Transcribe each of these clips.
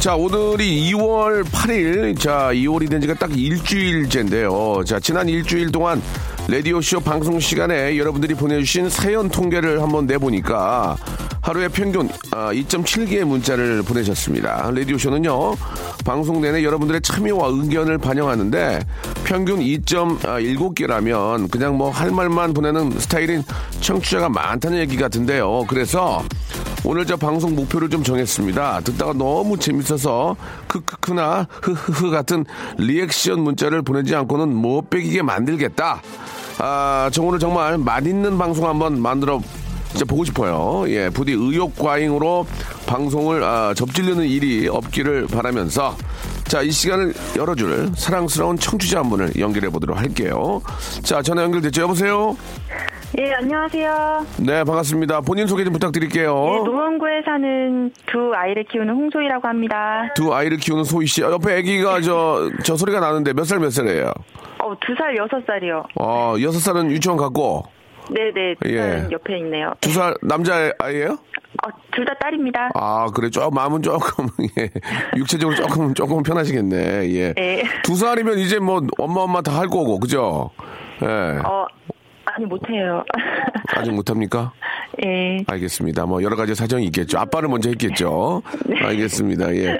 자, 오늘이 2월 8일. 자, 2월이 된 지가 딱 일주일째인데요. 자, 지난 일주일 동안 라디오쇼 방송 시간에 여러분들이 보내주신 사연 통계를 한번 내보니까 하루에 평균 2.7개의 문자를 보내셨습니다. 라디오쇼는요, 방송 내내 여러분들의 참여와 의견을 반영하는데 평균 2.7개라면 그냥 뭐 할 말만 보내는 스타일인 청취자가 많다는 얘기 같은데요. 그래서 오늘 저 방송 목표를 좀 정했습니다. 듣다가 너무 재밌어서 크크크나 흐흐흐 같은 리액션 문자를 보내지 않고는 못 빼기게 만들겠다. 아, 저 오늘 정말 맛있는 방송 한번 만들어 진짜 보고 싶어요. 예, 부디 의욕 과잉으로 방송을 아, 접질르는 일이 없기를 바라면서 자, 이 시간을 열어줄 사랑스러운 청취자 한 분을 연결해 보도록 할게요. 자, 전화 연결됐죠? 여보세요? 예, 안녕하세요. 네, 반갑습니다. 본인 소개 좀 부탁드릴게요. 예, 노원구에 사는 두 아이를 키우는 홍소희라고 합니다. 두 아이를 키우는 소희 씨. 어, 옆에 아기가 저, 저 소리가 나는데 몇 살 몇 살이에요? 어, 두 살, 여섯 살이요. 어, 여섯 살은 유치원 갔고, 네네, 두 예. 옆에 있네요. 두 살 남자 아이예요? 어, 둘 다 딸입니다. 아, 그래. 좀 마음은 조금, 예. 육체적으로 조금, 조금 편하시겠네. 예. 예. 두 살이면 이제 뭐 엄마 엄마 다 할 거고, 그죠? 예. 어, 아니, 못해요. 아직 못합니까? 예. 알겠습니다. 뭐 여러 가지 사정이 있겠죠. 아빠를 먼저 했겠죠. 알겠습니다. 예.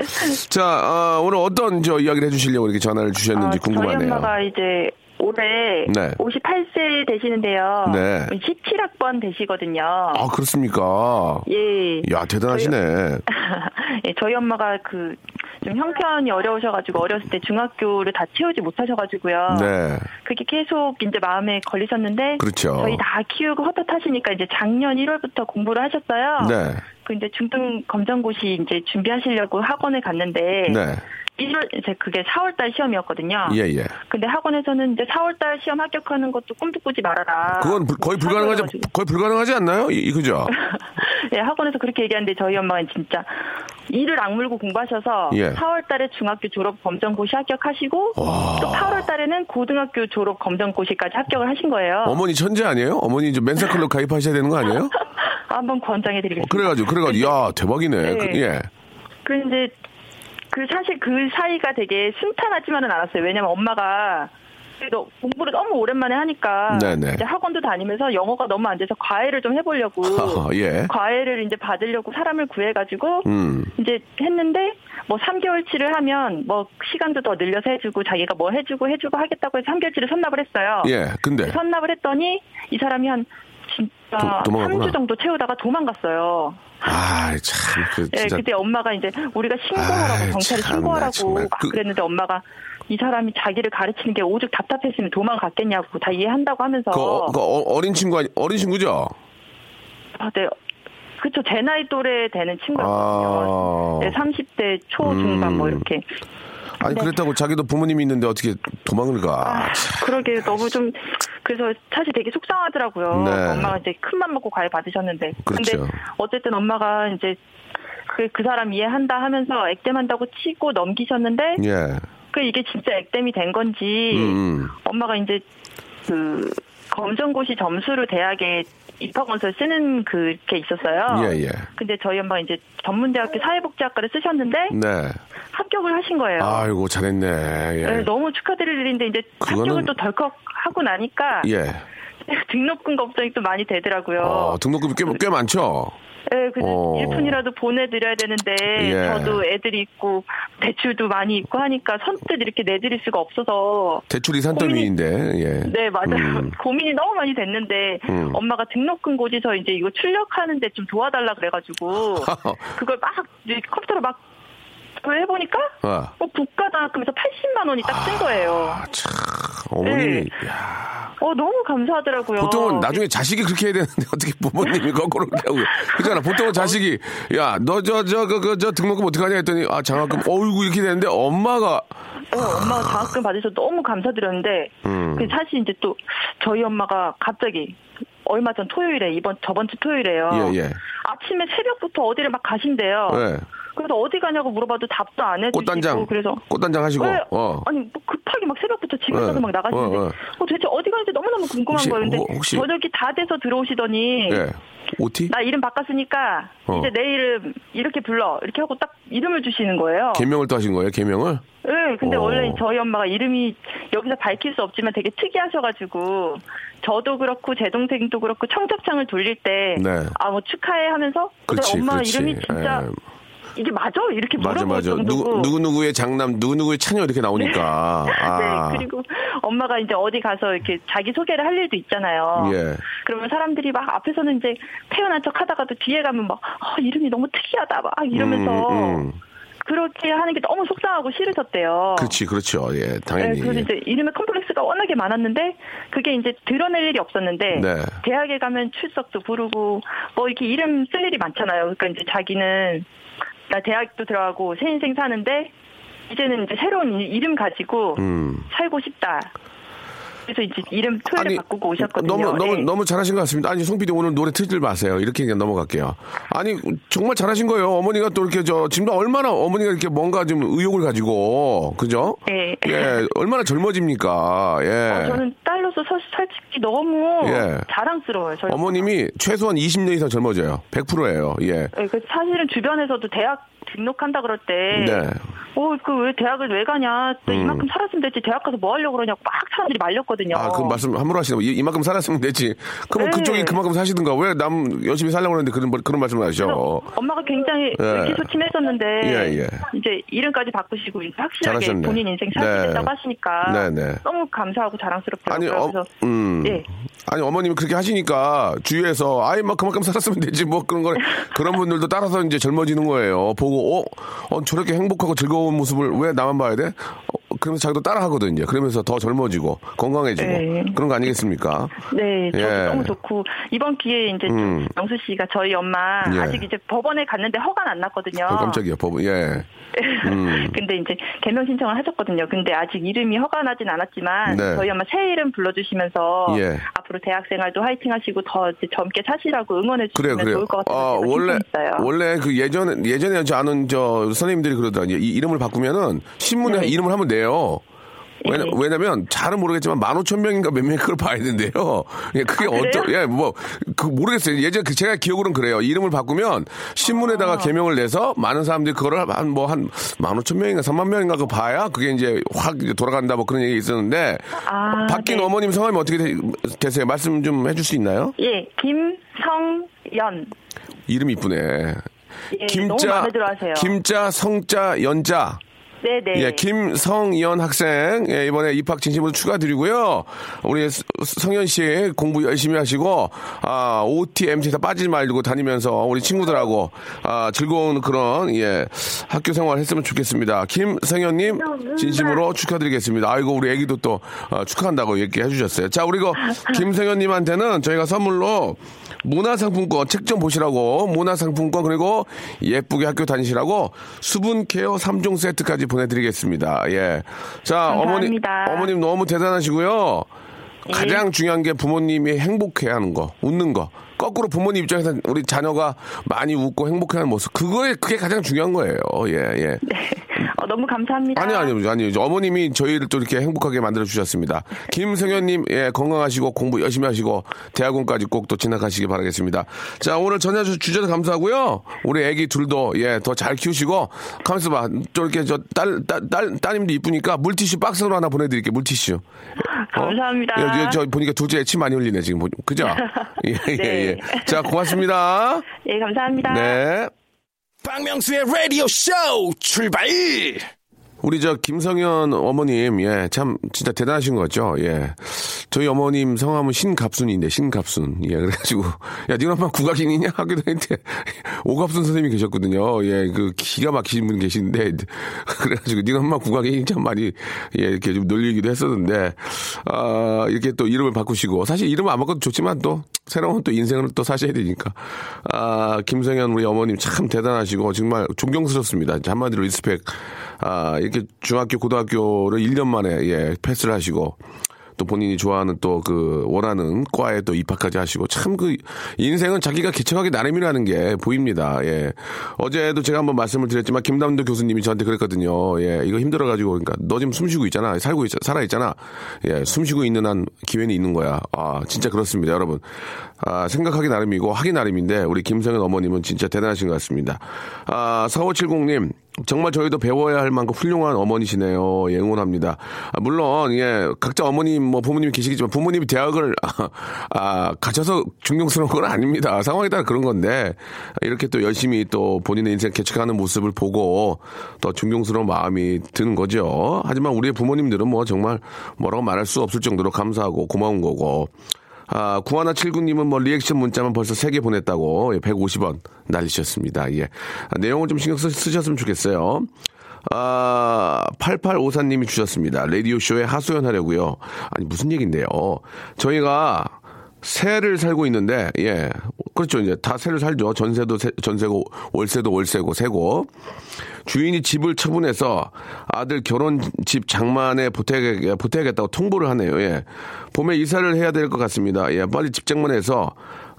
자, 어, 오늘 어떤 저 이야기를 해주시려고 이렇게 전화를 주셨는지 어, 저희 궁금하네요. 엄마가 이제 올해 네. 58세 되시는데요. 네. 17학번 되시거든요. 아, 그렇습니까? 예. 야, 대단하시네. 예, 저희 엄마가 그, 좀 형편이 어려우셔가지고 어렸을 때 중학교를 다 채우지 못하셔가지고요. 네. 그게 계속 이제 마음에 걸리셨는데. 그렇죠. 저희 다 키우고 헛헛하시니까 이제 작년 1월부터 공부를 하셨어요. 네. 그 이제 중등 검정고시 이제 준비하시려고 학원에 갔는데. 네. 1월, 이제 그게 4월달 시험이었거든요. 예, 예. 근데 학원에서는 이제 4월달 시험 합격하는 것도 꿈도 꾸지 말아라. 그건 불- 거의 불가능하지. 거의 불가능하지 않나요? 이, 그죠? 예, 학원에서 그렇게 얘기하는데 저희 엄마가 진짜 이를 악물고 공부하셔서 예. 4월 달에 중학교 졸업 검정고시 합격하시고 또 8월 달에는 고등학교 졸업 검정고시까지 합격을 하신 거예요. 어머니 천재 아니에요? 어머니 이제 멘사클럽 가입하셔야 되는 거 아니에요? 한번 권장해 드리겠습니다. 그래가지고, 그래가지고, 야, 대박이네. 네. 그, 예. 그 이제 그 사실 그 사이가 되게 순탄하지만은 않았어요. 왜냐면 엄마가 그래도 공부를 너무 오랜만에 하니까 네네. 이제 학원도 다니면서 영어가 너무 안 돼서 과외를 좀 해보려고 예. 과외를 이제 받으려고 사람을 구해가지고 음. 이제 했는데 뭐 3개월치를 하면 뭐 시간도 더 늘려서 해주고 자기가 뭐 해주고 해주고 하겠다고 해서 3개월치를 선납을 했어요. 예, 근데. 선납을 했더니 이 사람이 한 진짜 도- 도망갔구나. 3주 정도 채우다가 도망갔어요. 아, 참, 그, 예, 진짜. 그때 엄마가 이제 우리가 신고하라고 아이, 경찰에 참나, 신고하라고 정말. 막 그- 그랬는데 엄마가 이 사람이 자기를 가르치는 게 오죽 답답했으면 도망갔겠냐고 다 이해한다고 하면서 그, 어, 그 어- 어린 친구, 아니, 어린 친구죠? 아, 네. 그쵸 제 나이 또래 되는 아. 친구였거든요. 네, 30대 초 중반 뭐 음. 이렇게. 아니, 네. 그렇다고 자기도 부모님이 있는데 어떻게 도망을 가. 아, 그러게 너무 좀 그래서 사실 되게 속상하더라고요. 네. 엄마가 이제 큰맘 먹고 과외 받으셨는데. 그렇죠. 근데 어쨌든 엄마가 이제 그, 그 사람 이해한다 하면서 액땜한다고 치고 넘기셨는데 예. 그 이게 진짜 액땜이 된 건지 음. 엄마가 이제 그 검정고시 점수를 대학에 입학원서 쓰는 그게 있었어요. 예, 예. 근데 저희 엄마가 이제 전문대학교 사회복지학과를 쓰셨는데 네. 합격을 하신 거예요. 아이고, 잘했네. 예. 네, 너무 축하드릴 일인데 이제 그거는- 합격을 또 덜컥 하고 나니까 예. 등록금 걱정이 또 많이 되더라고요. 어, 등록금이 꽤, 꽤 많죠? 네, 그래서 어. 일푼이라도 보내드려야 되는데 예. 저도 애들이 있고 대출도 많이 있고 하니까 선뜻 이렇게 내드릴 수가 없어서 대출이 산더미인데, 예. 네 맞아요 음. 고민이 너무 많이 됐는데 음. 엄마가 등록금 고지서 이제 이거 출력하는데 좀 도와달라 그래가지고 그걸 막 컴퓨터로 막 그걸 해보니까 아. 뭐 국가장학금에서 80만 원이 딱뜬 거예요. 아, 참, 어머님이, 네. 야. 어 너무 감사하더라고요. 보통은 나중에 자식이 그렇게 해야 되는데 어떻게 부모님이 거꾸로 그렇게 하고 그렇잖아 보통은 자식이 야 너 저 저그그저 등록금 어떻게 하냐 했더니 아 장학금 어이구 이렇게 되는데 엄마가 어, 엄마가 장학금 받으셔서 너무 감사드렸는데 음. 그 사실 이제 또 저희 엄마가 갑자기 얼마 전 토요일에 이번 저번 주 토요일에요. 예, 예. 아침에 새벽부터 어디를 막 가신대요. 예. 그래서 어디 가냐고 물어봐도 답도 안 해주시고 꽃단장 그래서 꽃단장 하시고 왜? 어 아니 뭐 급하게 막 새벽부터 집에서도 네. 막 나가시는데 어, 어, 어. 도대체 어디 가는지 너무너무 궁금한 혹시- 거예요. 근데 뭐, 혹시- 저녁이 다 돼서 들어오시더니 예. OT 나 이름 바꿨으니까 어. 이제 내 이름 이렇게 불러 이렇게 하고 딱 이름을 주시는 거예요. 개명을 또 하신 거예요 개명을 네, 근데 어. 원래 저희 엄마가 이름이 여기서 밝힐 수 없지만 되게 특이하셔가지고 저도 그렇고 제 동생도 그렇고 청첩장을 돌릴 때 네. 아뭐 축하해 하면서 그렇지 엄마 그렇지 이름이 진짜 예. 이 게 맞아 이렇게 맞아 맞아 정도고 누구 누구 누구 의 장남 누구 누구의 차녀 이렇게 나오니까 아네 그리고 엄마가 이제 어디 가서 이렇게 자기 소개를 할 일도 있잖아요. 예. 그러면 사람들이 막 앞에서는 이제 태어난 척 하다가도 뒤에 가면 막 아, 이름이 너무 특이하다 막 이러면서 음, 음. 그렇게 하는 게 너무 속상하고 싫으셨대요. 그렇지 그렇죠 예 네, 당연히 그래서 이제 이름에 컴플렉스가 워낙에 많았는데 그게 이제 드러낼 일이 없었는데 네. 대학에 가면 출석도 부르고 뭐 이렇게 이름 쓸 일이 많잖아요. 그러니까 이제 자기는 나 대학도 들어가고 새 인생 사는데 이제는 이제 새로운 이- 이름 가지고 음. 살고 싶다. 그래서 이제 이름 토요일에 바꾸고 오셨거든요. 너무 너무 네. 너무 잘하신 것 같습니다. 아니 송 PD 오늘 노래 틀지 마세요. 이렇게 그냥 넘어갈게요. 아니 정말 잘하신 거예요. 어머니가 또 이렇게 저 지금 얼마나 어머니가 이렇게 뭔가 좀 의욕을 가지고 그죠? 네. 예, 얼마나 젊어집니까? 예. 어, 저는 딸로서 서- 솔직히 너무 예. 자랑스러워요. 저희 어머님이 최소한 20년 이상 젊어져요. 100%예요. 예. 네, 그 사실은 주변에서도 대학 등록한다 그럴 때, 네. 어, 그 왜 대학을 왜 가냐? 또 음. 이만큼 살았으면 됐지. 대학 가서 뭐 하려고 그러냐고 막 사람들이 말렸거든요. 아, 그 말씀 함부로 하시는 거. 이- 이만큼 살았으면 됐지. 그럼 네. 그쪽이 그만큼 사시든가. 왜 남 열심히 살려고 그러는데 그런, 그런 말씀을. 그래서 엄마가 굉장히 예. 의기소침했었는데 예, 예. 이제 이름까지 바꾸시고 이제 확실하게 잘하셨네. 본인 인생 네. 살겠다고 하시니까 네, 네. 너무 감사하고 자랑스럽더라고요. 아니, 어, 그래서 음. 예. 아니, 어머님이 그렇게 하시니까 주위에서, 아이, 뭐, 그만큼 살았으면 되지, 뭐, 그런 거, 그런 분들도 따라서 이제 젊어지는 거예요. 보고, 어, 어 저렇게 행복하고 즐거운 모습을 왜 나만 봐야 돼? 어, 그러면서 자기도 따라 하거든요. 그러면서 더 젊어지고, 건강해지고. 네. 그런 거 아니겠습니까? 네, 예. 너무 좋고 이번 기회에 이제 음. 영수 씨가 저희 엄마 예. 아직 이제 법원에 갔는데 허가는 안 났거든요. 어, 깜짝이야, 법은, 예. 음. 근데 이제 개명 신청을 하셨거든요. 근데 아직 이름이 허가 나진 않았지만 네. 저희 엄마 새 이름 불러주시면서 예. 앞으로 대학 생활도 화이팅하시고 더 젊게 사시라고 응원해 그래, 주시면 그래. 좋을 것 같아서 아, 원래, 신청했어요. 원래 그 예전에, 예전에 저 아는 저 선생님들이 그러더라고요. 이 이름을 바꾸면은 신문에 네. 이름을 하면 돼요. 왜냐, 예. 왜냐면 잘은 모르겠지만 만 오천 명인가 몇 명이 그걸 봐야 된대요. 예, 그게 아? 어떤, 예, 뭐, 그 모르겠어요. 예전 그 제가 기억으로는 그래요. 이름을 바꾸면 신문에다가 아. 개명을 내서 많은 사람들이 그거를 한 뭐 한 만 오천 명인가 삼만 명인가 그거 봐야 그게 이제 확 이제 돌아간다 뭐 그런 얘기 있었는데 아, 바뀐 네. 어머님 성함이 어떻게 되, 되세요? 말씀 좀 해줄 수 있나요? 예, 김성연. 이름 이쁘네. 예, 김자. 김자, 성자, 연자. 네네. 예, 김성연 학생, 예, 이번에 입학 진심으로 축하드리고요. 우리 스- 성연 씨 공부 열심히 하시고, 아, OT, MT 다 빠지지 말고 다니면서 우리 친구들하고, 아, 즐거운 그런, 예, 학교 생활 했으면 좋겠습니다. 김성연님, 진심으로 축하드리겠습니다. 아이고, 우리 애기도 또, 아, 축하한다고 얘기해 주셨어요. 자, 우리 그, 김성연님한테는 저희가 선물로 문화상품권 책 좀 보시라고 문화상품권 그리고 예쁘게 학교 다니시라고 수분 케어 3종 세트까지 보내드리겠습니다. 예. 자, 어머니, 감사합니다. 어머님 너무 대단하시고요. 가장 중요한 게 부모님이 행복해 하는 거, 웃는 거. 거꾸로 부모님 입장에서 우리 자녀가 많이 웃고 행복해 하는 모습. 그거에, 그게 가장 중요한 거예요. 예, 예. 어, 너무 감사합니다. 아니, 아니요, 아니요. 어머님이 저희를 또 이렇게 행복하게 만들어 주셨습니다. 김성현님, 예, 건강하시고 공부 열심히 하시고 대학원까지 꼭 또 진학하시기 바라겠습니다. 자, 오늘 전화 주- 주셔서 감사하고요. 우리 애기 둘도, 예, 더 잘 키우시고, 가만있어 봐. 또 이렇게 저 딸, 딸, 딸, 따님도 이쁘니까 물티슈 박스로 하나 보내드릴게요, 물티슈. 감사합니다. 예, 예, 저 보니까 둘째 침 많이 흘리네, 지금. 보- 그죠? 예, 예, 네. 예. 자, 고맙습니다. 예, 감사합니다. 네. 박명수의 라디오 쇼 출발! 우리 저 김성현 어머님, 예, 참 진짜 대단하신 것 같죠? 예. 저희 어머님 성함은 신갑순인데, 신갑순. 예, 그래가지고, 야, 니네 엄마 국악인이냐? 하기도 했는데, 오갑순 선생님이 계셨거든요. 예, 그 기가 막히신 분 계신데, 그래가지고, 니네 엄마 국악인이 참 많이, 예, 이렇게 좀 놀리기도 했었는데, 아, 이렇게 또 이름을 바꾸시고, 사실 이름 안 바꿔도 좋지만 또, 새로운 또 인생을 또 사셔야 되니까. 아, 김성현 우리 어머님 참 대단하시고, 정말 존경스럽습니다. 한마디로 respect. 아, 이렇게 중학교, 고등학교를 1년 만에, 예, 패스를 하시고, 또 본인이 좋아하는 또 그 원하는 과에 또 입학까지 하시고 참 그 인생은 자기가 개척하기 나름이라는 게 보입니다. 예. 어제도 제가 한번 말씀을 드렸지만 김남도 교수님이 저한테 그랬거든요. 예. 이거 힘들어 가지고 그러니까 너 지금 숨 쉬고 있잖아. 살고 있, 살아 있잖아. 예. 숨 쉬고 있는 한 기회는 있는 거야. 아, 진짜 그렇습니다. 여러분. 아, 생각하기 나름이고 하기 나름인데 우리 김성현 어머님은 진짜 대단하신 것 같습니다. 아, 4570님. 정말 저희도 배워야 할 만큼 훌륭한 어머니시네요. 예, 응원합니다. 아, 물론, 예, 각자 어머님, 뭐 부모님이 계시겠지만 부모님이 대학을, 아, 아, 가셔서 존경스러운 건 아닙니다. 상황에 따라 그런 건데, 이렇게 또 열심히 또 본인의 인생 개척하는 모습을 보고 더 존경스러운 마음이 드는 거죠. 하지만 우리의 부모님들은 뭐 정말 뭐라고 말할 수 없을 정도로 감사하고 고마운 거고, 아, 구하나 칠구님은 뭐 리액션 문자만 벌써 3개 보냈다고 예, 150원 날리셨습니다. 예. 아, 내용을 좀 신경 쓰, 쓰셨으면 좋겠어요. 아, 8854님이 주셨습니다. 라디오쇼에 하소연 하려고요. 아니, 무슨 얘긴데요. 저희가 새를 살고 있는데, 예. 그렇죠. 이제 다 새를 살죠. 전세도 세- 전세고, 월세도 월세고, 세고. 주인이 집을 처분해서 아들 결혼 집 장만에 보태야, 보태야겠다고 통보를 하네요. 예. 봄에 이사를 해야 될 것 같습니다. 예. 빨리 집 장만해서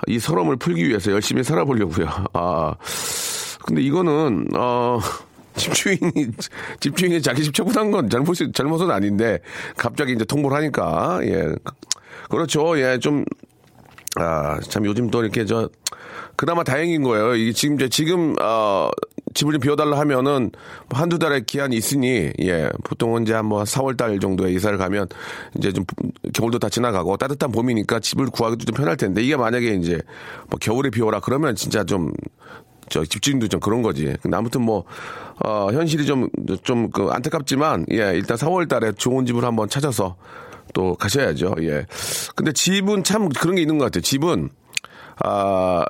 이 서름을 풀기 위해서 열심히 살아보려고요. 아. 근데 이거는, 어, 집주인이, 집주인이 자기 집 처분한 건 잘못이, 잘못은 아닌데, 갑자기 이제 통보를 하니까, 예. 그렇죠. 예, 좀, 아, 참 요즘 또 이렇게 저, 그나마 다행인 거예요. 이게 지금 이제 지금, 어, 집을 좀 비워달라 하면은 한두 달의 기한이 있으니, 예, 보통은 이제 한뭐 4월 달 정도에 이사를 가면 이제 좀 겨울도 다 지나가고 따뜻한 봄이니까 집을 구하기도 좀 편할 텐데 이게 만약에 이제 뭐 겨울에 비워라 그러면 진짜 좀 저 집주인도 좀 그런 거지. 아무튼 뭐, 어, 현실이 좀, 좀, 그, 안타깝지만, 예, 일단 4월 달에 좋은 집을 한번 찾아서 또 가셔야죠. 예. 근데 집은 참 그런 게 있는 것 같아요. 집은, 아,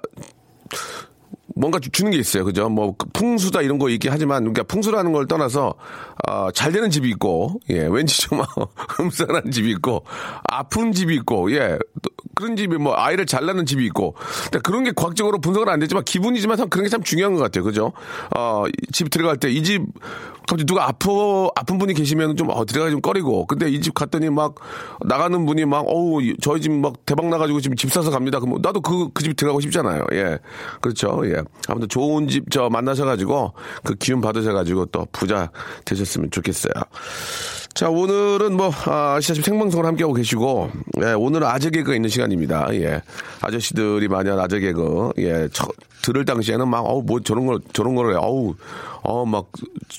뭔가 주- 주는 게 있어요. 그죠? 뭐, 그 풍수다 이런 거 있긴 하지만, 그러니까 풍수라는 걸 떠나서, 아, 잘 되는 집이 있고, 예, 왠지 좀 흠산한 집이 있고, 아픈 집이 있고, 예, 또 그런 집이 뭐, 아이를 잘 낳는 집이 있고, 근데 그런 게 과학적으로 분석은 안 되지만, 기분이지만 참 그런 게 참 중요한 것 같아요. 그죠? 어, 이집 들어갈 때, 이 집, 갑자기 누가 아프, 아픈 분이 계시면 좀, 어, 들어가기 좀 꺼리고, 근데 이 집 갔더니 막, 나가는 분이 막, 어우, 이- 저희 집 막 대박 나가지고 지금 집 사서 갑니다. 그럼 나도 그, 그 집 들어가고 싶잖아요. 예. 그렇죠. 예. 아무튼 좋은 집 저 만나셔가지고, 그 기운 받으셔가지고 또 부자 되셨 으면 좋겠어요. 자, 오늘은 뭐, 아, 아시다시피 생방송을 함께하고 계시고, 예, 오늘은 아재 개그가 있는 시간입니다. 예. 아저씨들이 한 아재 개그, 예, 저, 들을 당시에는 막, 어우, 뭐 저런 걸, 저런 거를, 어우, 어, 막,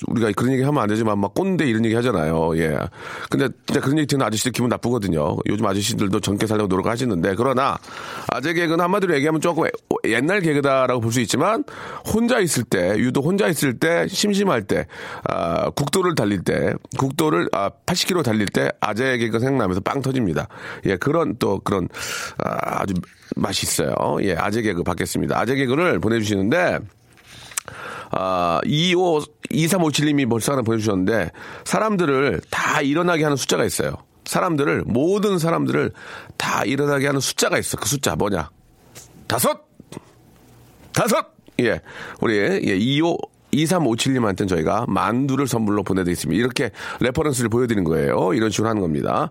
우리가 그런 얘기 하면 안 되지만, 막 꼰대 이런 얘기 하잖아요. 예. 근데 진짜 그런 얘기 듣는 아저씨들 기분 나쁘거든요. 요즘 아저씨들도 젊게 살려고 노력하시는데, 그러나, 아재 개그는 한마디로 얘기하면 조금 옛날 개그다라고 볼 수 있지만, 혼자 있을 때, 유독 혼자 있을 때, 심심할 때, 아, 국도를 달릴 때, 국도를, 아, 80km 달릴 때, 아재 개그가 생각나면서 빵 터집니다. 예, 그런 또, 그런, 아, 아주 맛있어요. 예, 아재 개그 받겠습니다. 아재 개그를 보내주시는데, 아, 25, 2357님이 벌써 하나 보내주셨는데, 사람들을 다 일어나게 하는 숫자가 있어요. 사람들을, 모든 사람들을 다 일어나게 하는 숫자가 있어. 그 숫자 뭐냐? 다섯! 다섯! 예. 우리, 예, 25, 2357님한테는 저희가 만두를 선물로 보내드리겠습니다. 이렇게 reference를 보여드리는 거예요. 이런 식으로 하는 겁니다.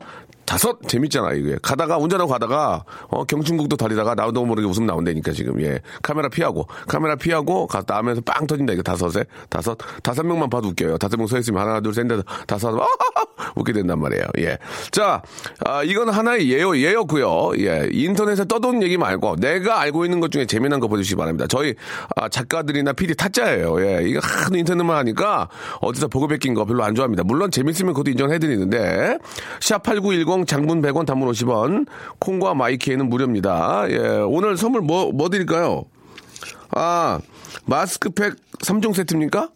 다섯! 재밌잖아, 이게. 가다가, 운전하고 가다가, 어, 경춘국도 달리다가 나도 모르게 웃음 나온다니까, 지금. 예. 카메라 피하고, 카메라 피하고, 갔다 하면서 빵 터진다, 이거 다섯에. 다섯, 다섯 명만 봐도 웃겨요. 다섯 명 서 있으면 하나, 둘, 셋, 넷, 다섯, 웃게 된단 말이에요. 예. 자, 아, 이건 하나의 예요, 예였고요. 예. 인터넷에 떠도는 얘기 말고 내가 알고 있는 것 중에 재미난 거 보여주시기 바랍니다. 저희 아, 작가들이나 PD 타짜예요. 예. 이거 하도 인터넷만 하니까 어디서 보고 베낀 거 별로 안 좋아합니다. 물론 재밌으면 그것도 인정해드리는데 샵8910 장문 100원 단문 50원 콩과 마이키에는 무료입니다. 예. 오늘 선물 뭐, 뭐 드릴까요? 아, 마스크팩 3종 세트입니까?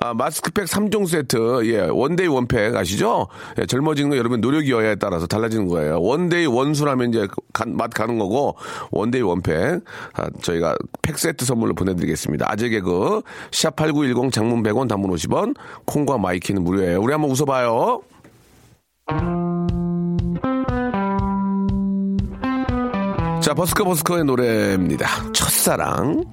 아, 마스크팩 3종 세트, 예, one day one pack 아시죠? 예, 젊어지는 거 여러분 노력 여하에 따라서 달라지는 거예요. one day one 술이라면 이제 간, 맛 가는 거고, one day one pack, 아, 저희가 팩 세트 선물로 보내드리겠습니다. 아재 개그, 샵8910 장문 100원 단문 50원, 콩과 마이케이는 무료예요. 우리 한번 웃어봐요. 자, 버스커 버스커의 노래입니다. 첫사랑.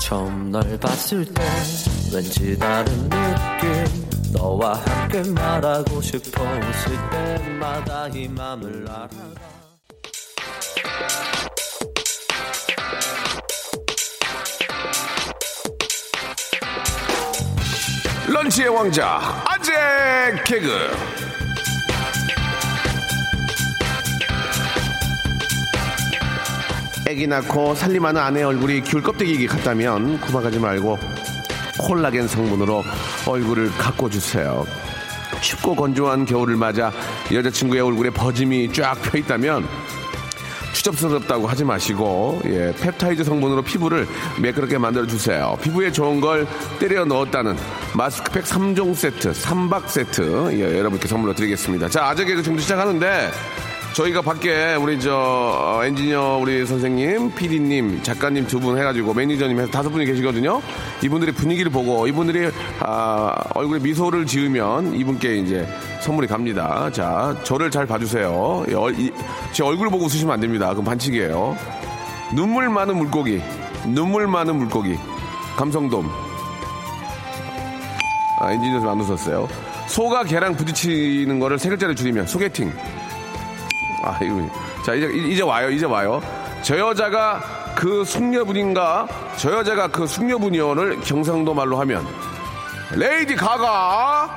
처음 널 봤을 때 왠지 다른 느낌 너와 함께 말하고 싶어 웃을 때마다 이 맘을 알아 런치의 왕자, 아재 개그. 애기 낳고 살림하는 아내 얼굴이 귤 껍데기 같다면 구박하지 말고 콜라겐 성분으로 얼굴을 가꿔주세요. 춥고 건조한 겨울을 맞아 여자친구의 얼굴에 버짐이 쫙 펴 있다면 추접스럽다고 하지 마시고 예, 펩타이드 성분으로 피부를 매끄럽게 만들어 주세요. 피부에 좋은 걸 때려 넣었다는 마스크팩 3종 세트, 3박 세트 예, 여러분께 선물로 드리겠습니다. 자, 아재 개그 지금 시작하는데 저희가 밖에 우리 저 어, 엔지니어 우리 선생님, PD님, 작가님 두 분 해가지고 매니저님 해서 다섯 분이 계시거든요. 이분들의 분위기를 보고 이분들이 아, 얼굴에 미소를 지으면 이분께 이제 선물이 갑니다. 자, 저를 잘 봐주세요. 예, 제 얼굴 보고 웃으시면 안 됩니다. 그럼 반칙이에요. 눈물 많은 물고기, 눈물 많은 물고기, 감성돔. 아, 엔지니어 좀안 웃었어요. 소가 개랑 부딪히는 거를 세 글자를 줄이면 소개팅. 아, 이거. 자, 이제, 이제 와요, 이제 와요. 저 여자가 그 숙녀분인가? 저 여자가 그 숙녀분이요를 경상도 말로 하면, 레이디 가가!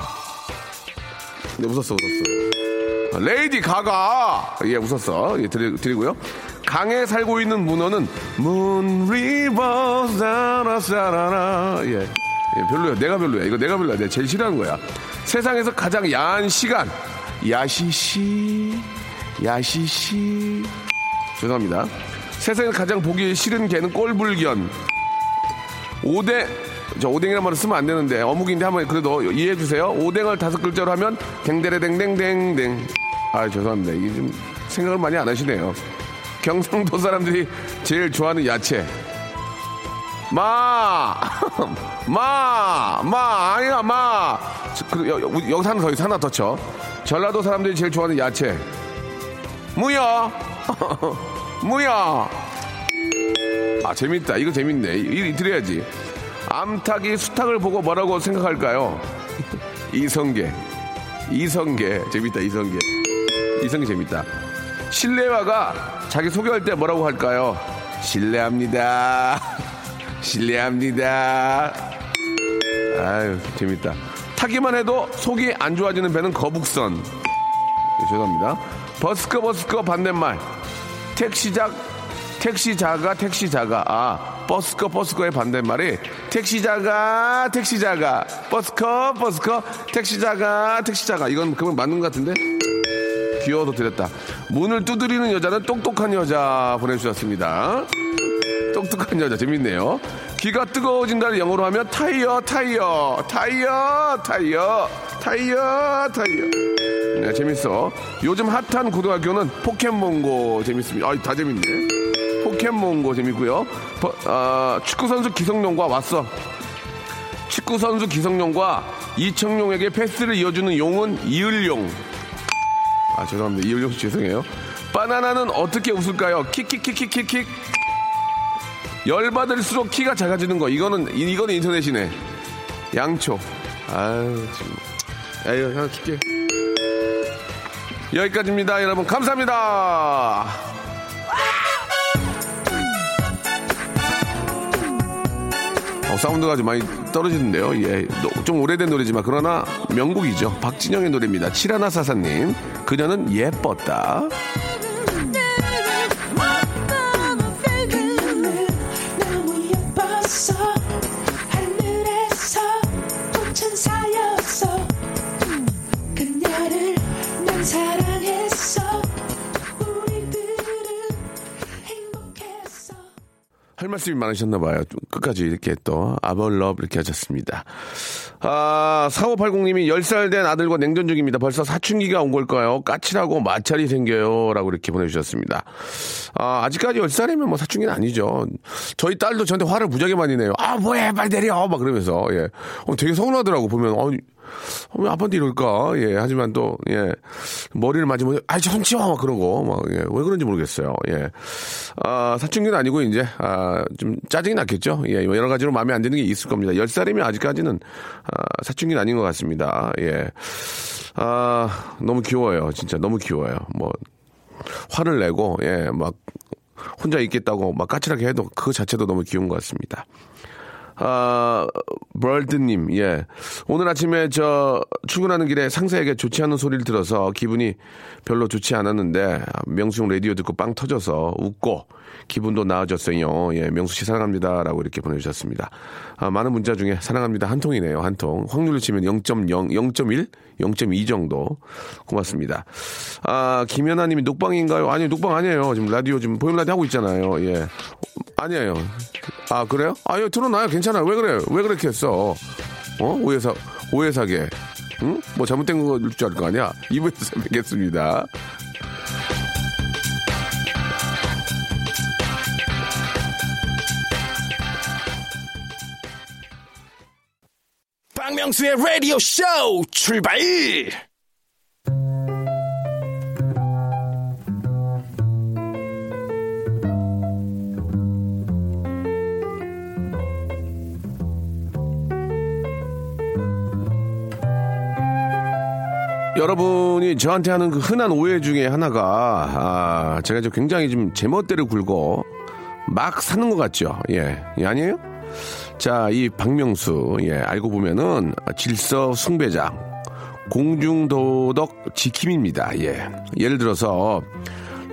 네, 웃었어, 웃었어. 레이디 가가! 예, 웃었어. 예, 드리, 드리고요. 강에 살고 있는 문어는, Moon River 사라 사라라. 예. 예, 별로야. 내가 별로야. 이거 내가 별로야. 내가 제일 싫어하는 거야. 세상에서 가장 야한 시간. 야시시. 야시시. 죄송합니다. 세상에서 가장 보기 싫은 개는 꼴불견. 오뎅, 저 오뎅이라는 말을 쓰면 안 되는데, 어묵인데 한번 그래도 이해해 주세요. 오뎅을 다섯 글자로 하면, 댕데레댕댕댕댕. 아, 죄송합니다. 이게 좀 생각을 많이 안 하시네요. 경상도 사람들이 제일 좋아하는 야채. 마! 마! 마! 아니야, 마! 저, 그, 여기서 하나 더, 있어. 하나 더 쳐. 전라도 사람들이 제일 좋아하는 야채. 무야! 무야! 아, 재밌다. 이거 재밌네. 이, 이 드려야지. 암탉이 수탉을 보고 뭐라고 생각할까요? 이성계. 이성계. 재밌다, 이성계. 이성계 재밌다. 신뢰화가 자기 소개할 때 뭐라고 할까요? 신뢰합니다. 신뢰합니다. 아유, 재밌다. 타기만 해도 속이 안 좋아지는 배는 거북선. 네, 죄송합니다. 버스커 버스커 반대말. 택시작 택시자가 택시자가 아 버스커 버스커의 반대말이 택시자가 택시자가 버스커 버스커 택시자가 택시자가 이건 그건 맞는 것 같은데 귀여워도 드렸다 문을 두드리는 여자는 똑똑한 여자 보내주셨습니다 똑똑한 여자 재밌네요 귀가 뜨거워진다를 영어로 하면 타이어 타이어 타이어 타이어 타이어 타이어 네, 재밌어. 요즘 핫한 고등학교는 포켓몬고 재밌습니다. 아, 다 재밌네. 포켓몬고 재밌고요. 버- 아, 축구 선수 기성용과 왔어. 축구 선수 기성용과 이청용에게 패스를 이어주는 용은 이을용. 아, 죄송합니다. 이을용 씨 죄송해요. 바나나는 어떻게 웃을까요? 킥킥킥킥킥킥. 열받을수록 키가 작아지는 거. 이거는 이- 이거는 인터넷이네. 양초. 아유, 지금. 아유, 하나 킬게. 여기까지입니다. 여러분, 감사합니다. 어, 사운드가 좀 많이 떨어지는데요. 예, 노- 좀 오래된 노래지만 그러나 명곡이죠. 박진영의 노래입니다. 칠하나 사사님, 그녀는 예뻤다. 할 말씀이 많으셨나 봐요. 끝까지 이렇게 또, 아벌럽 이렇게 하셨습니다. 아, 4580님이 10살 된 아들과 냉전 중입니다. 벌써 사춘기가 온 걸까요? 까칠하고 마찰이 생겨요. 라고 이렇게 보내주셨습니다. 아, 아직까지 10살이면 뭐 사춘기는 아니죠. 저희 딸도 저한테 화를 무지하게 많이 내요. 아, 뭐해, 빨리 내려. 막 그러면서, 예. 어, 되게 서운하더라고, 보면. 어, 왜 아빠한테 이럴까? 예, 하지만 또, 예, 머리를 맞으면, 아, 저손 치워! 막 그러고, 막, 예, 왜 그런지 모르겠어요. 예. 아, 사춘기는 아니고, 이제, 아, 좀 짜증이 났겠죠? 예, 여러 가지로 마음에 안 드는 게 있을 겁니다. 10살이면 아직까지는, 아, 사춘기는 아닌 것 같습니다. 예. 아, 너무 귀여워요. 진짜 너무 귀여워요. 뭐, 화를 내고, 예, 막, 혼자 있겠다고 막 까칠하게 해도 그 자체도 너무 귀여운 것 같습니다. 아, 벌드님, 예. 오늘 아침에 저 출근하는 길에 상사에게 좋지 않은 소리를 들어서 기분이 별로 좋지 않았는데 명수 형 라디오 듣고 빵 터져서 웃고 기분도 나아졌어요. 예, 명수 씨 사랑합니다. 라고 이렇게 보내주셨습니다. 아, 많은 문자 중에 사랑합니다. 한 통이네요. 한 통. 확률로 치면 0.0, 0.1, 0.2 정도. 고맙습니다. 아, 김연아 님이 녹방인가요? 아니요, 녹방 아니에요. 지금 라디오 지금 보임 라디오 하고 있잖아요. 예. 아니에요. 아, 그래요? 아유, 틀어놔요. 괜찮아요. 왜 그래요? 왜 그렇게 했어? 어? 오해사, 오해사게. 응? 뭐 잘못된 거일 줄알 거 아니야? 2부에서 뵙겠습니다. 박명수의 라디오 쇼 출발! 여러분이 저한테 하는 그 흔한 오해 중에 하나가 아, 제가 좀 굉장히 좀 제멋대로 굴고 막 사는 것 같죠? 예, 예 아니에요? 자, 이 박명수 예 알고 보면은 질서 숭배자, 공중도덕 지킴입니다. 예, 예를 들어서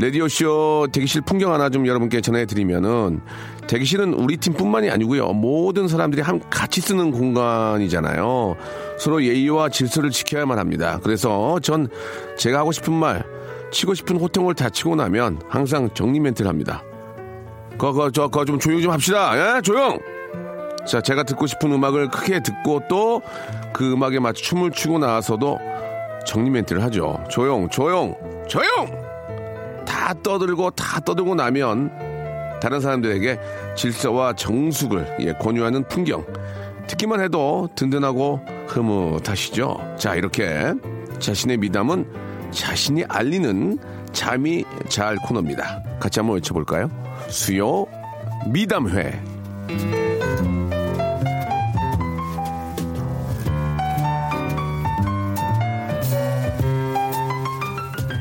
라디오 쇼 대기실 풍경 하나 좀 여러분께 전해드리면은 대기실은 우리 팀뿐만이 아니고요 모든 사람들이 한 같이 쓰는 공간이잖아요. 서로 예의와 질서를 지켜야만 합니다. 그래서 전 제가 하고 싶은 말, 치고 싶은 호통을 다 치고 나면 항상 정리 멘트를 합니다. 그거 저 그거 좀 조용 좀 합시다. 예, 조용. 자, 제가 듣고 싶은 음악을 크게 듣고 또 그 음악에 맞춰 춤을 추고 나서도 정리 멘트를 하죠. 조용, 조용, 조용. 다 떠들고 다 떠들고 나면 다른 사람들에게 질서와 정숙을 예, 권유하는 풍경 듣기만 해도 든든하고 흐뭇하시죠. 자 이렇게 자신의 미담은 자신이 알리는 자미자알 코너입니다. 같이 한번 외쳐볼까요? 수요 미담회.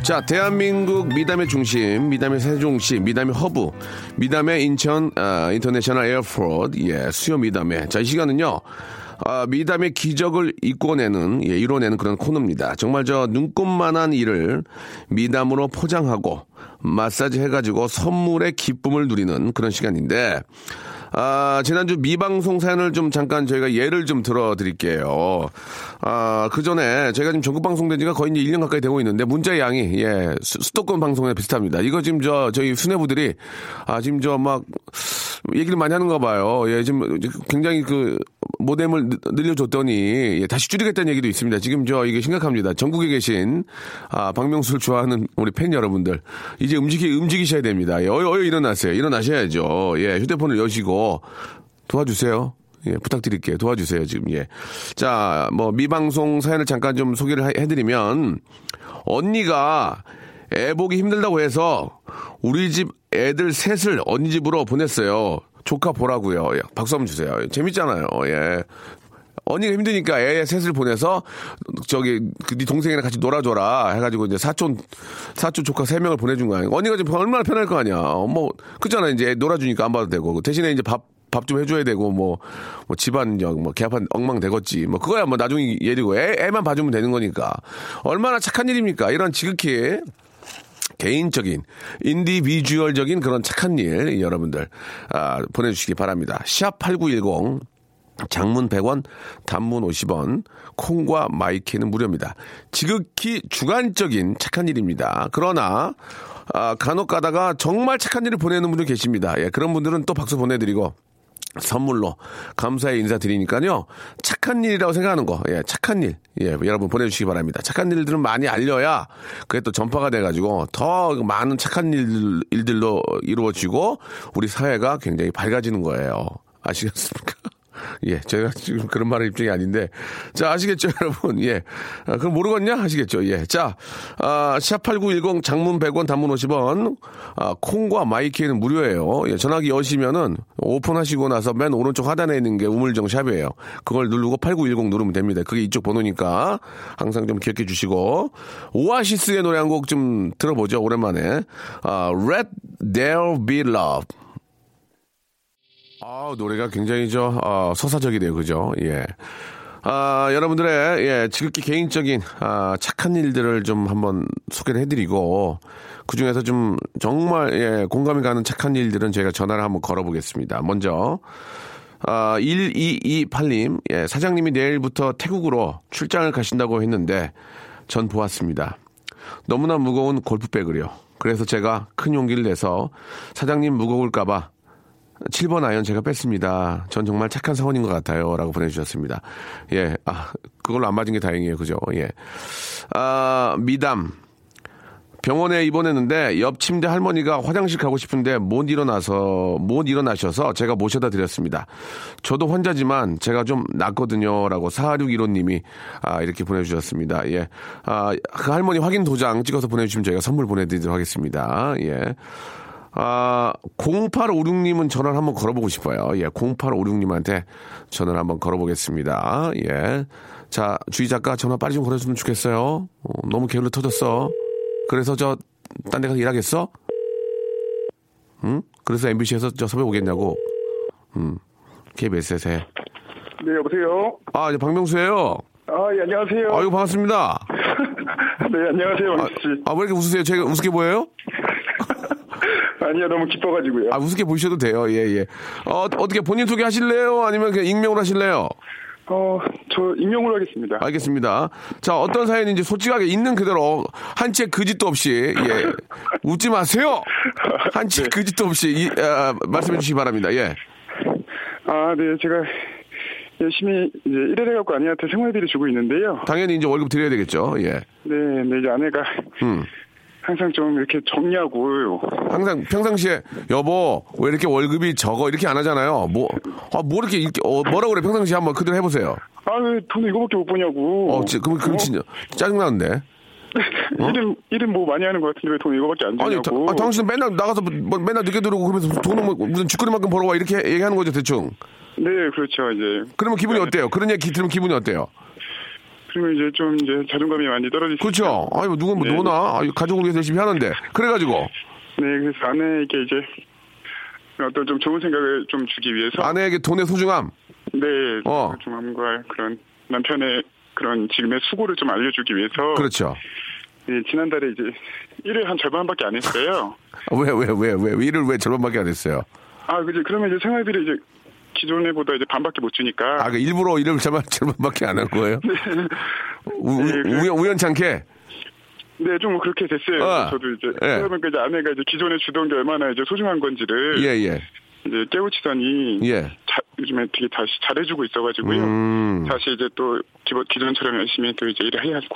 자, 대한민국 미담의 중심, 미담의 세종시, 미담의 허브, 미담의 인천 아, International Airport, 예, 수요 미담회. 자, 이 시간은요. 아, 미담의 기적을 이꿔내는, 예, 이뤄내는 그런 코너입니다. 정말 저 눈꽃만한 일을 미담으로 포장하고 마사지 해가지고 선물의 기쁨을 누리는 그런 시간인데, 아, 지난주 미방송 사연을 좀 잠깐 저희가 예를 좀 들어드릴게요. 아, 그 전에 저희가 지금 전국 방송된 지가 거의 이제 1년 가까이 되고 있는데 문자 양이, 예, 수, 수도권 방송에 비슷합니다. 이거 지금 저, 저희 수뇌부들이, 아, 지금 저 막, 얘기를 많이 하는가 봐요. 예, 지금 굉장히 그, 모뎀을 늘- 늘려줬더니, 예, 다시 줄이겠다는 얘기도 있습니다. 지금 저 이게 심각합니다. 전국에 계신, 아, 박명수를 좋아하는 우리 팬 여러분들, 이제 움직이, 움직이셔야 됩니다. 예, 어여, 어여 일어나세요. 일어나셔야죠. 예, 휴대폰을 여시고, 도와주세요. 예, 부탁드릴게요. 도와주세요, 지금, 예. 자, 뭐, 미방송 사연을 잠깐 좀 소개를 해- 해드리면, 언니가 애 보기 힘들다고 해서 우리 집 애들 셋을 언니 집으로 보냈어요. 조카 보라고요. 예, 박수 한번 주세요. 재밌잖아요. 예. 언니가 힘드니까 애 셋을 보내서 저기 그네 동생이랑 같이 놀아줘라 해가지고 이제 사촌 사촌 조카 세 명을 보내준 거야. 언니가 지금 얼마나 편할 거 아니야. 뭐 그잖아 이제 애 놀아주니까 안 봐도 되고 대신에 이제 밥 밥 좀 해줘야 되고 뭐, 뭐 집안 뭐 개합한 엉망 되겠지 뭐 그거야 뭐 나중에 얘기고 애, 애만 봐주면 되는 거니까 얼마나 착한 일입니까 이런 지극히 개인적인 individual적인 그런 착한 일 여러분들 아, 보내주시기 바랍니다. 샵 8910 장문 100원, 단문 50원, 콩과 마이케이는 무료입니다. 지극히 주관적인 착한 일입니다. 그러나 아, 간혹 가다가 정말 착한 일을 보내는 분들 계십니다. 예, 그런 분들은 또 박수 보내드리고 선물로 감사의 인사 드리니까요. 착한 일이라고 생각하는 거. 예, 착한 일. 예, 여러분 보내주시기 바랍니다. 착한 일들은 많이 알려야 그게 또 전파가 돼가지고 더 많은 착한 일, 일들로 이루어지고 우리 사회가 굉장히 밝아지는 거예요. 아시겠습니까? 예, 제가 지금 그런 말할 입장이 아닌데. 자, 아시겠죠, 여러분? 예. 아, 그럼 모르겠냐? 하시겠죠? 예. 자, 아, 샵8910 장문 100원, 단문 50원. 아, 콩과 마이케이는 무료예요. 예, 전화기 여시면은 오픈하시고 나서 맨 오른쪽 하단에 있는 게 우물정 샵이에요. 그걸 누르고 8910 누르면 됩니다. 그게 이쪽 번호니까 항상 좀 기억해 주시고. 오아시스의 노래 한 곡 좀 들어보죠, 오랜만에. 아, Let There Be Love. 아, 노래가 굉장히 저, 어, 서사적이네요. 그죠? 예. 아, 여러분들의, 예, 지극히 개인적인, 아, 착한 일들을 좀 한번 소개를 해드리고, 그 중에서 좀 정말, 예, 공감이 가는 착한 일들은 저희가 전화를 한번 걸어보겠습니다. 먼저, 아, 1228님, 예, 사장님이 내일부터 태국으로 출장을 가신다고 했는데, 전 보았습니다. 너무나 무거운 골프백을요. 그래서 제가 큰 용기를 내서 사장님 무거울까봐 7번 아이언 제가 뺐습니다. 전 정말 착한 사원인 것 같아요. 라고 보내주셨습니다. 예, 아, 그걸로 안 맞은 게 다행이에요. 그죠? 예. 아, 미담. 병원에 입원했는데 옆 침대 할머니가 화장실 가고 싶은데 못 일어나서 못 일어나셔서 제가 모셔다 드렸습니다. 저도 환자지만 제가 좀 낫거든요라고 4615님이 아 이렇게 보내 주셨습니다. 예, 아 그 할머니 확인 도장 찍어서 보내 주시면 저희가 선물 보내 드리도록 하겠습니다. 예. 아, 0856님은 전화를 한번 걸어보고 싶어요. 예, 0856님한테 전화를 한번 걸어보겠습니다. 예. 자, 주희 작가 전화 빨리 좀 걸어주면 좋겠어요. 어, 너무 게을러 터졌어. 그래서 저, 딴 데 가서 일하겠어? 응? 그래서 MBC에서 저 섭외 오겠냐고? 음, KBS에서 해. 네, 여보세요? 아, 이제 박명수예요 아, 예, 안녕하세요. 아이고, 반갑습니다. 네, 안녕하세요, 아, 원씨. 아, 왜 이렇게 웃으세요? 제가 우습게 보여요? 아니요, 너무 기뻐가지고요. 아, 우습게 보셔도 돼요. 예, 예. 어, 어떻게 본인 소개 하실래요? 아니면 그냥 익명으로 하실래요? 어, 저 익명으로 하겠습니다. 알겠습니다. 자, 어떤 사연인지 솔직하게 있는 그대로 한채 그짓도 없이, 예. 웃지 마세요! 한채 그짓도 없이, 이, 아, 말씀해 주시기 바랍니다. 예. 아, 네, 제가 열심히 이제 일을 해갖고 아내한테 생활비를 주고 있는데요. 당연히 이제 월급 드려야 되겠죠. 예. 네, 네, 이제 아내가 음. 항상 좀 이렇게 정리하고, 항상 평상시에 여보 왜 이렇게 월급이 적어 이렇게 안 하잖아요. 뭐, 아, 뭐 이렇게 이렇게 어, 뭐라 그래 평상시에 한번 그대로 해보세요. 아, 왜돈 이거밖에 못 버냐고. 어, 지- 그럼 그럼 진짜 짜증 나는데. 일은, 일은 뭐 많이 하는 것 같은데 왜 돈 이거밖에 안 아니, 다, 주냐고. 아, 당신은 맨날 나가서 뭐, 맨날 늦게 들어오고 그러면서 돈은 뭐 무슨 쥐꼬리만큼 벌어와 이렇게 얘기하는 거죠 대충. 네, 그렇죠, 이제. 그러면 기분이 어때요? 그런 얘기 들으면 기분이 어때요? 그러면 이제 좀 이제 자존감이 많이 떨어지시죠. 그렇죠. 아니 뭐 누군 뭐 네. 아유, 가족을 위해서 열심히 하는데 그래가지고 네, 그래서 아내에게 이제 어떤 좀 좋은 생각을 좀 주기 위해서. 아내에게 돈의 소중함. 네, 어. 좀 함과 그런 남편의 그런 지금의 수고를 좀 알려주기 위해서. 그렇죠. 예, 지난달에 이제 일을 한 절반밖에 안 했어요. 왜 왜 왜 왜 일을 왜 절반밖에 안 했어요? 아, 그지 그러면 이제 생활비를 이제 기존에보다 이제 반밖에 못 주니까. 아, 그 일부러 일을 절반 절반밖에 안 한 거예요? 우, 우, 네, 그- 우연, 우연찮게. 네, 좀 그렇게 됐어요. 어. 저도 이제 예. 그러니까 이제 아내가 이제 기존에 주던 게 얼마나 이제 소중한 건지를 예 예. 이제 깨우치더니 예. 자- 요즘에 되게 다시 잘해주고 있어가지고요. 음. 다시 이제 또 기존처럼 열심히 또 이제 일을 해야 하고.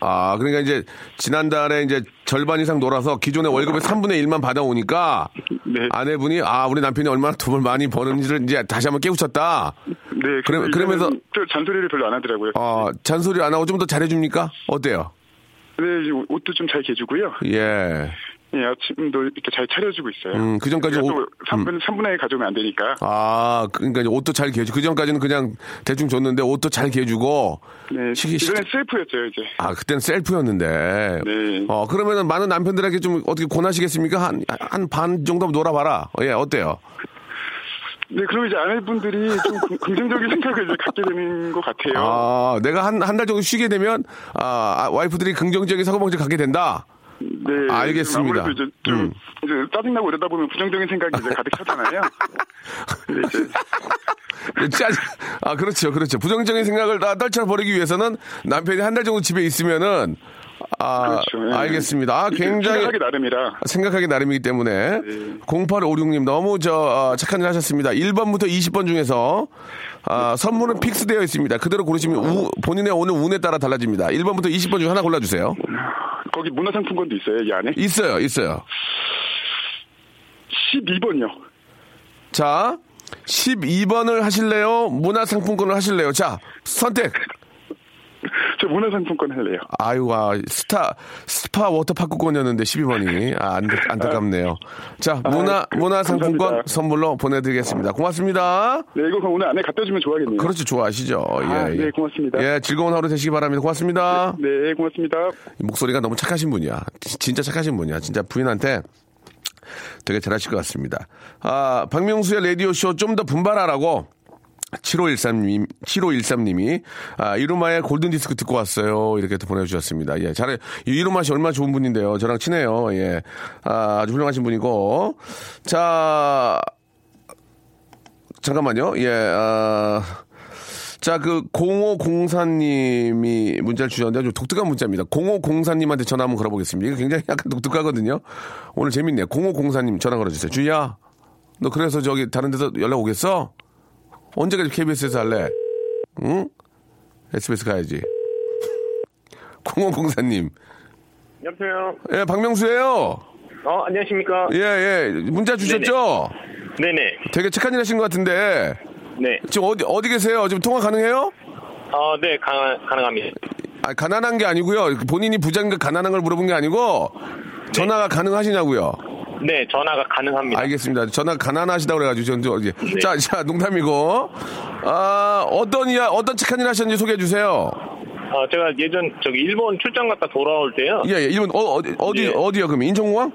아, 그러니까 이제 지난달에 이제 절반 이상 놀아서 기존의 월급의 3분의 1만 받아오니까 네. 아내분이 아, 우리 남편이 얼마나 돈을 많이 버는지를 이제 다시 한번 깨우쳤다. 네. 그러- 그래서 그러면서- 잔소리를 별로 안 하더라고요. 어, 잔소리 안 하고 좀 더 잘해줍니까? 어때요? 네, 옷도 좀 잘 개주고요. 예. 예, 아침도 이렇게 잘 차려주고 있어요. 음, 그 전까지 그래서 옷- 또 3분, 3분의 1 가져오면 안 되니까. 아, 그러니까 이제 옷도 잘 개주. 그 전까지는 그냥 대충 줬는데 옷도 잘 개주고. 네. 시기 시- 이번엔 셀프였어요, 이제. 아, 그때는 셀프였는데. 네. 어, 그러면은 많은 남편들에게 좀 어떻게 권하시겠습니까? 한, 한 반 정도 놀아봐라. 예, 어때요? 네, 그럼 이제 아내분들이 좀 긍- 긍정적인 생각을 이제 갖게 되는 것 같아요. 아, 내가 한, 한 달 정도 쉬게 되면, 아, 아, 와이프들이 긍정적인 사고방식 갖게 된다. 네. 알겠습니다. 아무래도 이제 좀 음. 이제 짜증나고 이러다 보면 부정적인 생각이 이제 가득 차잖아요. 근데 이제 짜 아, 그렇죠, 그렇죠. 부정적인 생각을 다 떨쳐 버리기 위해서는 남편이 한 달 정도 집에 있으면은, 아, 그렇죠. 예. 알겠습니다. 아, 굉장히. 생각하기 나름이라. 생각하기 나름이기 때문에 네. 0856님 너무 저 어, 착한 일 하셨습니다. 1번부터 20번 중에서 아, 선물은 fix되어 있습니다. 그대로 고르시면 우- 본인의 오늘 운에 따라 달라집니다. 1번부터 20번 중 하나 골라주세요. 거기 문화상품권도 있어요, 이 안에. 있어요, 있어요. 12번이요. 자, 12번을 하실래요? 문화상품권을 하실래요? 자, 선택. 저 문화상품권 할래요. 아유, 아, 스타, 스파 워터파크권이었는데 12번이. 아, 안, 안타깝네요. 자, 문화, 그, 문화상품권 감사합니다. 선물로 보내드리겠습니다. 고맙습니다. 네, 이거 오늘 안에 갖다 주면 좋아하겠네요. 그렇죠, 좋아하시죠. 아, 예, 네, 예. 고맙습니다. 예, 즐거운 하루 되시기 바랍니다. 고맙습니다. 네, 고맙습니다. 목소리가 너무 착하신 분이야. 지- 진짜 착하신 분이야. 진짜 부인한테 되게 잘하실 것 같습니다. 아, 박명수의 라디오쇼 좀 더 분발하라고 7513님, 7513님이, 아, 이루마의 골든디스크 듣고 왔어요. 이렇게 또 보내주셨습니다. 예, 잘해. 이 이루마 씨 얼마나 좋은 분인데요. 저랑 친해요. 예. 아, 아주 훌륭하신 분이고. 자, 잠깐만요. 예, 아, 자, 그 0504님이 문자를 주셨는데 좀 독특한 문자입니다. 0504님한테 전화 한번 걸어보겠습니다. 이거 굉장히 약간 독특하거든요. 오늘 재밌네요. 0504님 전화 걸어주세요. 주희야, 너 그래서 저기 다른 데서 연락 오겠어? 언제까지 KBS에서 할래? 응? SBS 가야지. 0504님. 여보세요. 예, 박명수예요 어, 안녕하십니까? 예, 예. 문자 주셨죠? 네네. 되게 착한 일 하신 것 같은데. 네. 지금 어디, 어디 계세요? 지금 통화 가능해요? 어, 네, 가능, 가능합니다. 아, 가난한 게 아니고요. 본인이 부자인가 가난한 걸 물어본 게 아니고 전화가 가능하시냐고요. 네, 전화가 가능합니다. 알겠습니다. 전화 가난하시다고 그래가지고 전 저, 네. 자, 자 농담이고 아 어떤 이야 어떤 착한 일 하셨는지 소개해 주세요. 어, 제가 예전 저기 일본 출장 갔다 돌아올 때요. 예, 예. 일본 어, 어디 어디 네. 어디요? 그럼 인천공항?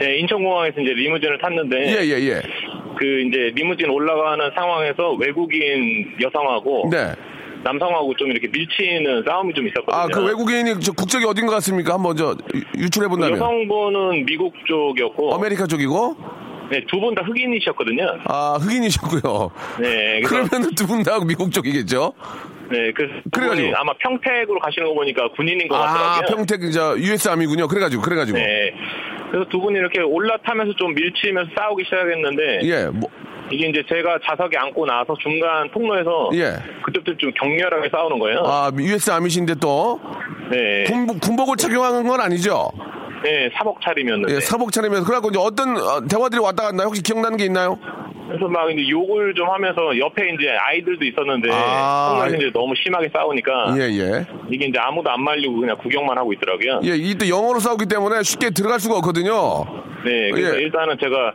네, 인천공항에서 이제 리무진을 탔는데. 예, 예, 예. 그 이제 리무진 올라가는 상황에서 외국인 여성하고. 네. 남성하고 좀 이렇게 밀치는 싸움이 좀 있었거든요. 아, 그 외국인이 저 국적이 어딘 것 같습니까? 한번 저 유- 유추해 본다면. 여성분은 미국 쪽이었고. 아메리카 쪽이고? 네, 두 분 다 흑인이셨거든요. 아, 흑인이셨고요. 네, 그러면 두 분 다 미국 쪽이겠죠? 네, 그 그래가지고. 아마 평택으로 가시는 거 보니까 군인인 것 아, 같더라고요. 평택 저 US Army군요. 그래가지고 그래가지고. 네. 그래서 두 분이 이렇게 올라타면서 좀 밀치면서 싸우기 시작했는데 예, 뭐, 이게 이제 제가 좌석에 앉고 나서 중간 통로에서 예. 그때부터 좀 격렬하게 싸우는 거예요. 아, US 아미신데 또 네. 군복, 군복을 착용한 건 아니죠? 네, 사복 차림이었는데. 예, 사복 차림에서 그래갖고 이제 어떤 어, 대화들이 왔다 갔나요? 혹시 기억나는 게 있나요? 그래서 막 이제 욕을 좀 하면서 옆에 이제 아이들도 있었는데 아, 아이- 이제 너무 심하게 싸우니까 예, 예. 이게 이제 아무도 안 말리고 그냥 구경만 하고 있더라고요. 예, 이때 영어로 싸우기 때문에 쉽게 들어갈 수가 없거든요. 네, 그래서 예. 일단은 제가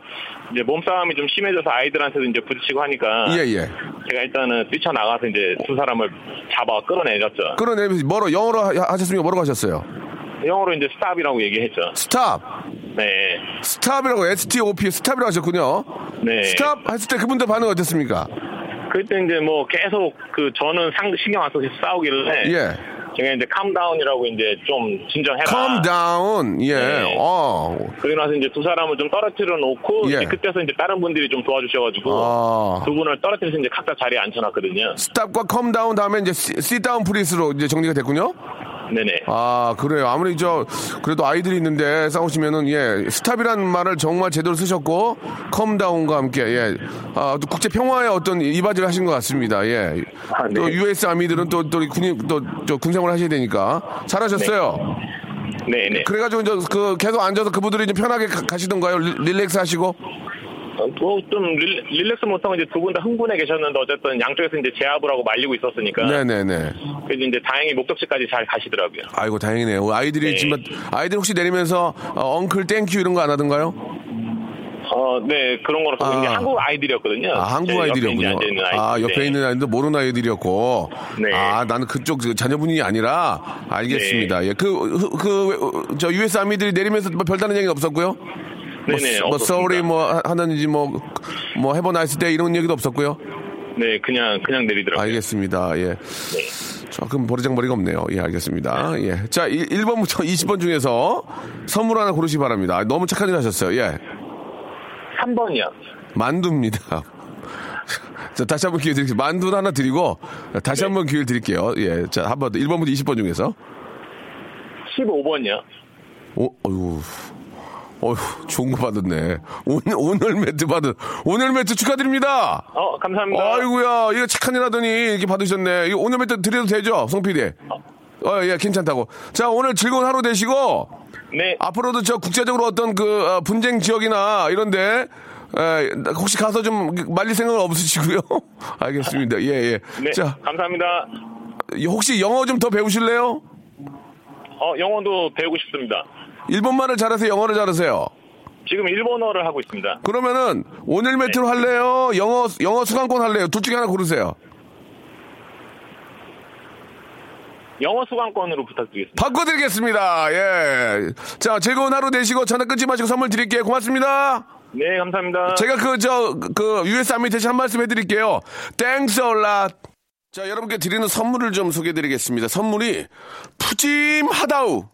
이제 몸싸움이 좀 심해져서 아이들한테도 이제 부딪히고 하니까 예, 예. 제가 일단은 뛰쳐나가서 이제 두 사람을 잡아 끌어내렸죠. 끌어내면서 뭐로, 영어로 하- 하셨습니까? 뭐라고 하셨어요? 영어로 이제 stop이라고 얘기했죠. Stop! 네. stop이라고 STOP stop이라고 하셨군요. 네. stop 했을 때 그분들 반응 어땠습니까? 그때 이제 뭐 계속 그 저는 상, 신경 안 써서 싸우길래 예. 제가 이제 calm down이라고 이제 좀 진정해라. calm down. 예. 네. 어. 그러고 나서 이제 두 사람을 좀 떨어뜨려 놓고 예. 이제 그때서 이제 다른 분들이 좀 도와주셔가지고 아. 두 분을 떨어뜨려서 이제 각자 자리에 앉혀놨거든요. stop과 down 다음에 이제 down please로 이제 정리가 됐군요. 네네. 아, 그래요. 아무리 저, 그래도 아이들이 있는데 싸우시면은, 예, stop이라는 말을 정말 제대로 쓰셨고, calm down과 함께, 예, 아, 또 국제 평화의 어떤 이바지를 하신 것 같습니다. 예. 아, 네. 또 US Army들은 또, 또, 군인, 또, 저, 군생활 하셔야 되니까. 잘하셨어요. 네네. 그래가지고, 이제 그, 계속 앉아서 그분들이 좀 편하게 가, 가시던가요? 리- relax 하시고? 어, 뭐좀 relax 못하고 이제 두 분 다 흥분해 계셨는데 어쨌든 양쪽에서 이제 제압을 하고 말리고 있었으니까. 네네네. 그래서 이제 다행히 목적지까지 잘 가시더라고요. 아이고, 다행이네요. 아이들이 네. 지금, 아이들 혹시 내리면서, 어, uncle thank you 이런 거 안 하던가요? 어, 네 그런 거라서 아. 한국 아이들이었거든요. 아, 한국 제 옆에 아이들이었군요. 앉아 있는 아이들. 아, 옆에 네. 있는 아이들 모르는 아이들이었고. 네. 아, 나는 그쪽 그 자녀분이 아니라 알겠습니다. 네. 예. 그, 그, 그, 저 US Army들이 내리면서 뭐 별다른 얘기는 없었고요. 네네, 뭐, sorry 뭐 하- 하는지 뭐, 뭐 have a nice day 이런 얘기도 없었고요. 네, 그냥 그냥 내리더라고요. 알겠습니다. 예. 네. 조금 버리장머리가 없네요. 예, 알겠습니다. 예. 자, 1, 번부터 20번 중에서 선물 하나 고르시기 바랍니다. 너무 착한 일 하셨어요. 예. 3번이요. 만두입니다. 자, 다시 한번 기회 드릴게요. 만두 하나 드리고, 다시 네. 한번 기회를 드릴게요. 예. 자, 한번 더. 1번부터 20번 중에서. 15번이요. 오, 어휴. 어휴, 좋은 거 받았네. 오늘, 오늘 매트 받은, 오늘 매트 축하드립니다! 어, 감사합니다. 아이고야, 이거 착한 일 하더니 이렇게 받으셨네. 이거 오늘 매트 드려도 되죠? 송 PD? 어, 예, 괜찮다고. 자, 오늘 즐거운 하루 되시고, 네. 앞으로도 저 국제적으로 어떤 그 어, 분쟁 지역이나 이런데 에, 혹시 가서 좀 말릴 생각은 없으시고요. 알겠습니다. 예, 예. 네. 자, 감사합니다. 혹시 영어 좀 더 배우실래요? 어, 영어도 배우고 싶습니다. 일본말을 잘하세요? 영어를 잘하세요? 지금 일본어를 하고 있습니다. 그러면은 오늘 매트로 할래요? 영어 영어 수강권 할래요? 둘 중에 하나 고르세요. 영어 수강권으로 부탁드리겠습니다. 바꿔드리겠습니다. 예. 자, 즐거운 하루 되시고 전화 끊지 마시고 선물 드릴게요. 고맙습니다. 네, 감사합니다. 제가 그, 저, 그, US 아미 대신 한 말씀 해드릴게요. Thanks a lot. 자, 여러분께 드리는 선물을 좀 소개해드리겠습니다. 선물이 푸짐하다우.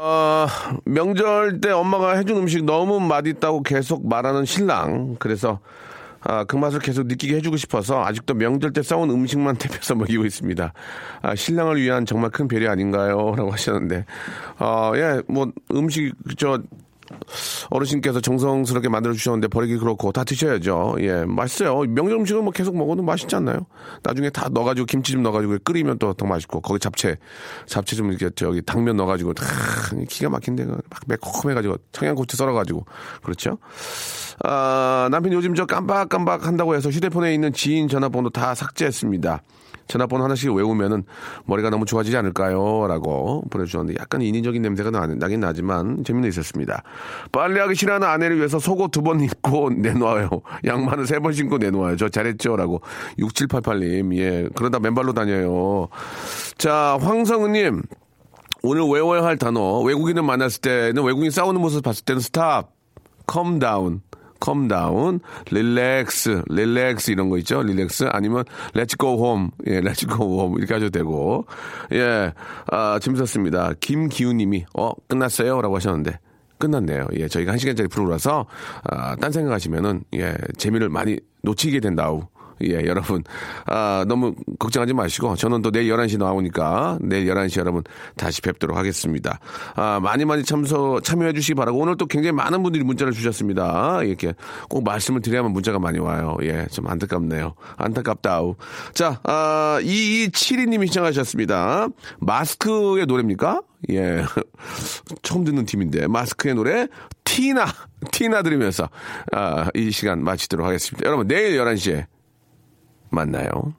어, 명절 때 엄마가 해준 음식 너무 맛있다고 계속 말하는 신랑. 그래서 아, 그 맛을 계속 느끼게 해주고 싶어서 아직도 명절 때 싸운 음식만 대표해서 먹이고 있습니다. 아, 신랑을 위한 정말 큰 배려 아닌가요? 라고 하셨는데, 어, 예, 뭐, 음식, 저, 어르신께서 정성스럽게 만들어 주셨는데 버리기 그렇고 다 드셔야죠. 예, 맛있어요. 명절 음식은 뭐 계속 먹어도 맛있지 않나요? 나중에 다 넣어가지고 김치 좀 넣어가지고 끓이면 또 더 맛있고 거기 잡채, 잡채 좀 이렇게 저기 당면 넣어가지고 다 기가 막힌데 막 매콤해가지고 청양고추 썰어가지고 그렇죠? 아, 남편 요즘 저 깜빡깜빡 한다고 해서 휴대폰에 있는 지인 전화번호 다 삭제했습니다. 전화번호 하나씩 외우면은 머리가 너무 좋아지지 않을까요? 라고 보내주셨는데 약간 인위적인 냄새가 나, 나긴 나지만 재미는 있었습니다. 빨래하기 싫어하는 아내를 위해서 속옷 두 번 입고 내놓아요. 양말을 세 번 신고 내놓아요. 저 잘했죠? 라고 6788님. 예. 그러다 맨발로 다녀요. 자, 황성은님. 오늘 외워야 할 단어. 외국인을 만났을 때는 외국인 싸우는 모습 봤을 때는 스탑, down, relax, relax 이런 거 있죠? relax 아니면 let's go home, 예, let's go home 이렇게 하셔도 되고, 예, 아 재밌었습니다. 김기훈님이 어 끝났어요라고 하셨는데 끝났네요. 예, 저희가 한 시간짜리 프로라서 아, 딴 생각하시면은 예 재미를 많이 놓치게 된다우. 예, 여러분. 아, 너무 걱정하지 마시고, 저는 또 내일 11시 나오니까, 내일 11시 여러분 다시 뵙도록 하겠습니다. 아, 많이 많이 참석, 참여해 주시기 바라고, 오늘 또 굉장히 많은 분들이 문자를 주셨습니다. 이렇게 꼭 말씀을 드려야만 문자가 많이 와요. 예, 좀 안타깝네요. 안타깝다우. 자, 아, 2272님이 시청하셨습니다. 마스크의 노래입니까? 예. 처음 듣는 팀인데, 마스크의 노래, 티나, 티나 들으면서, 아, 이 시간 마치도록 하겠습니다. 여러분, 내일 11시에 만나요.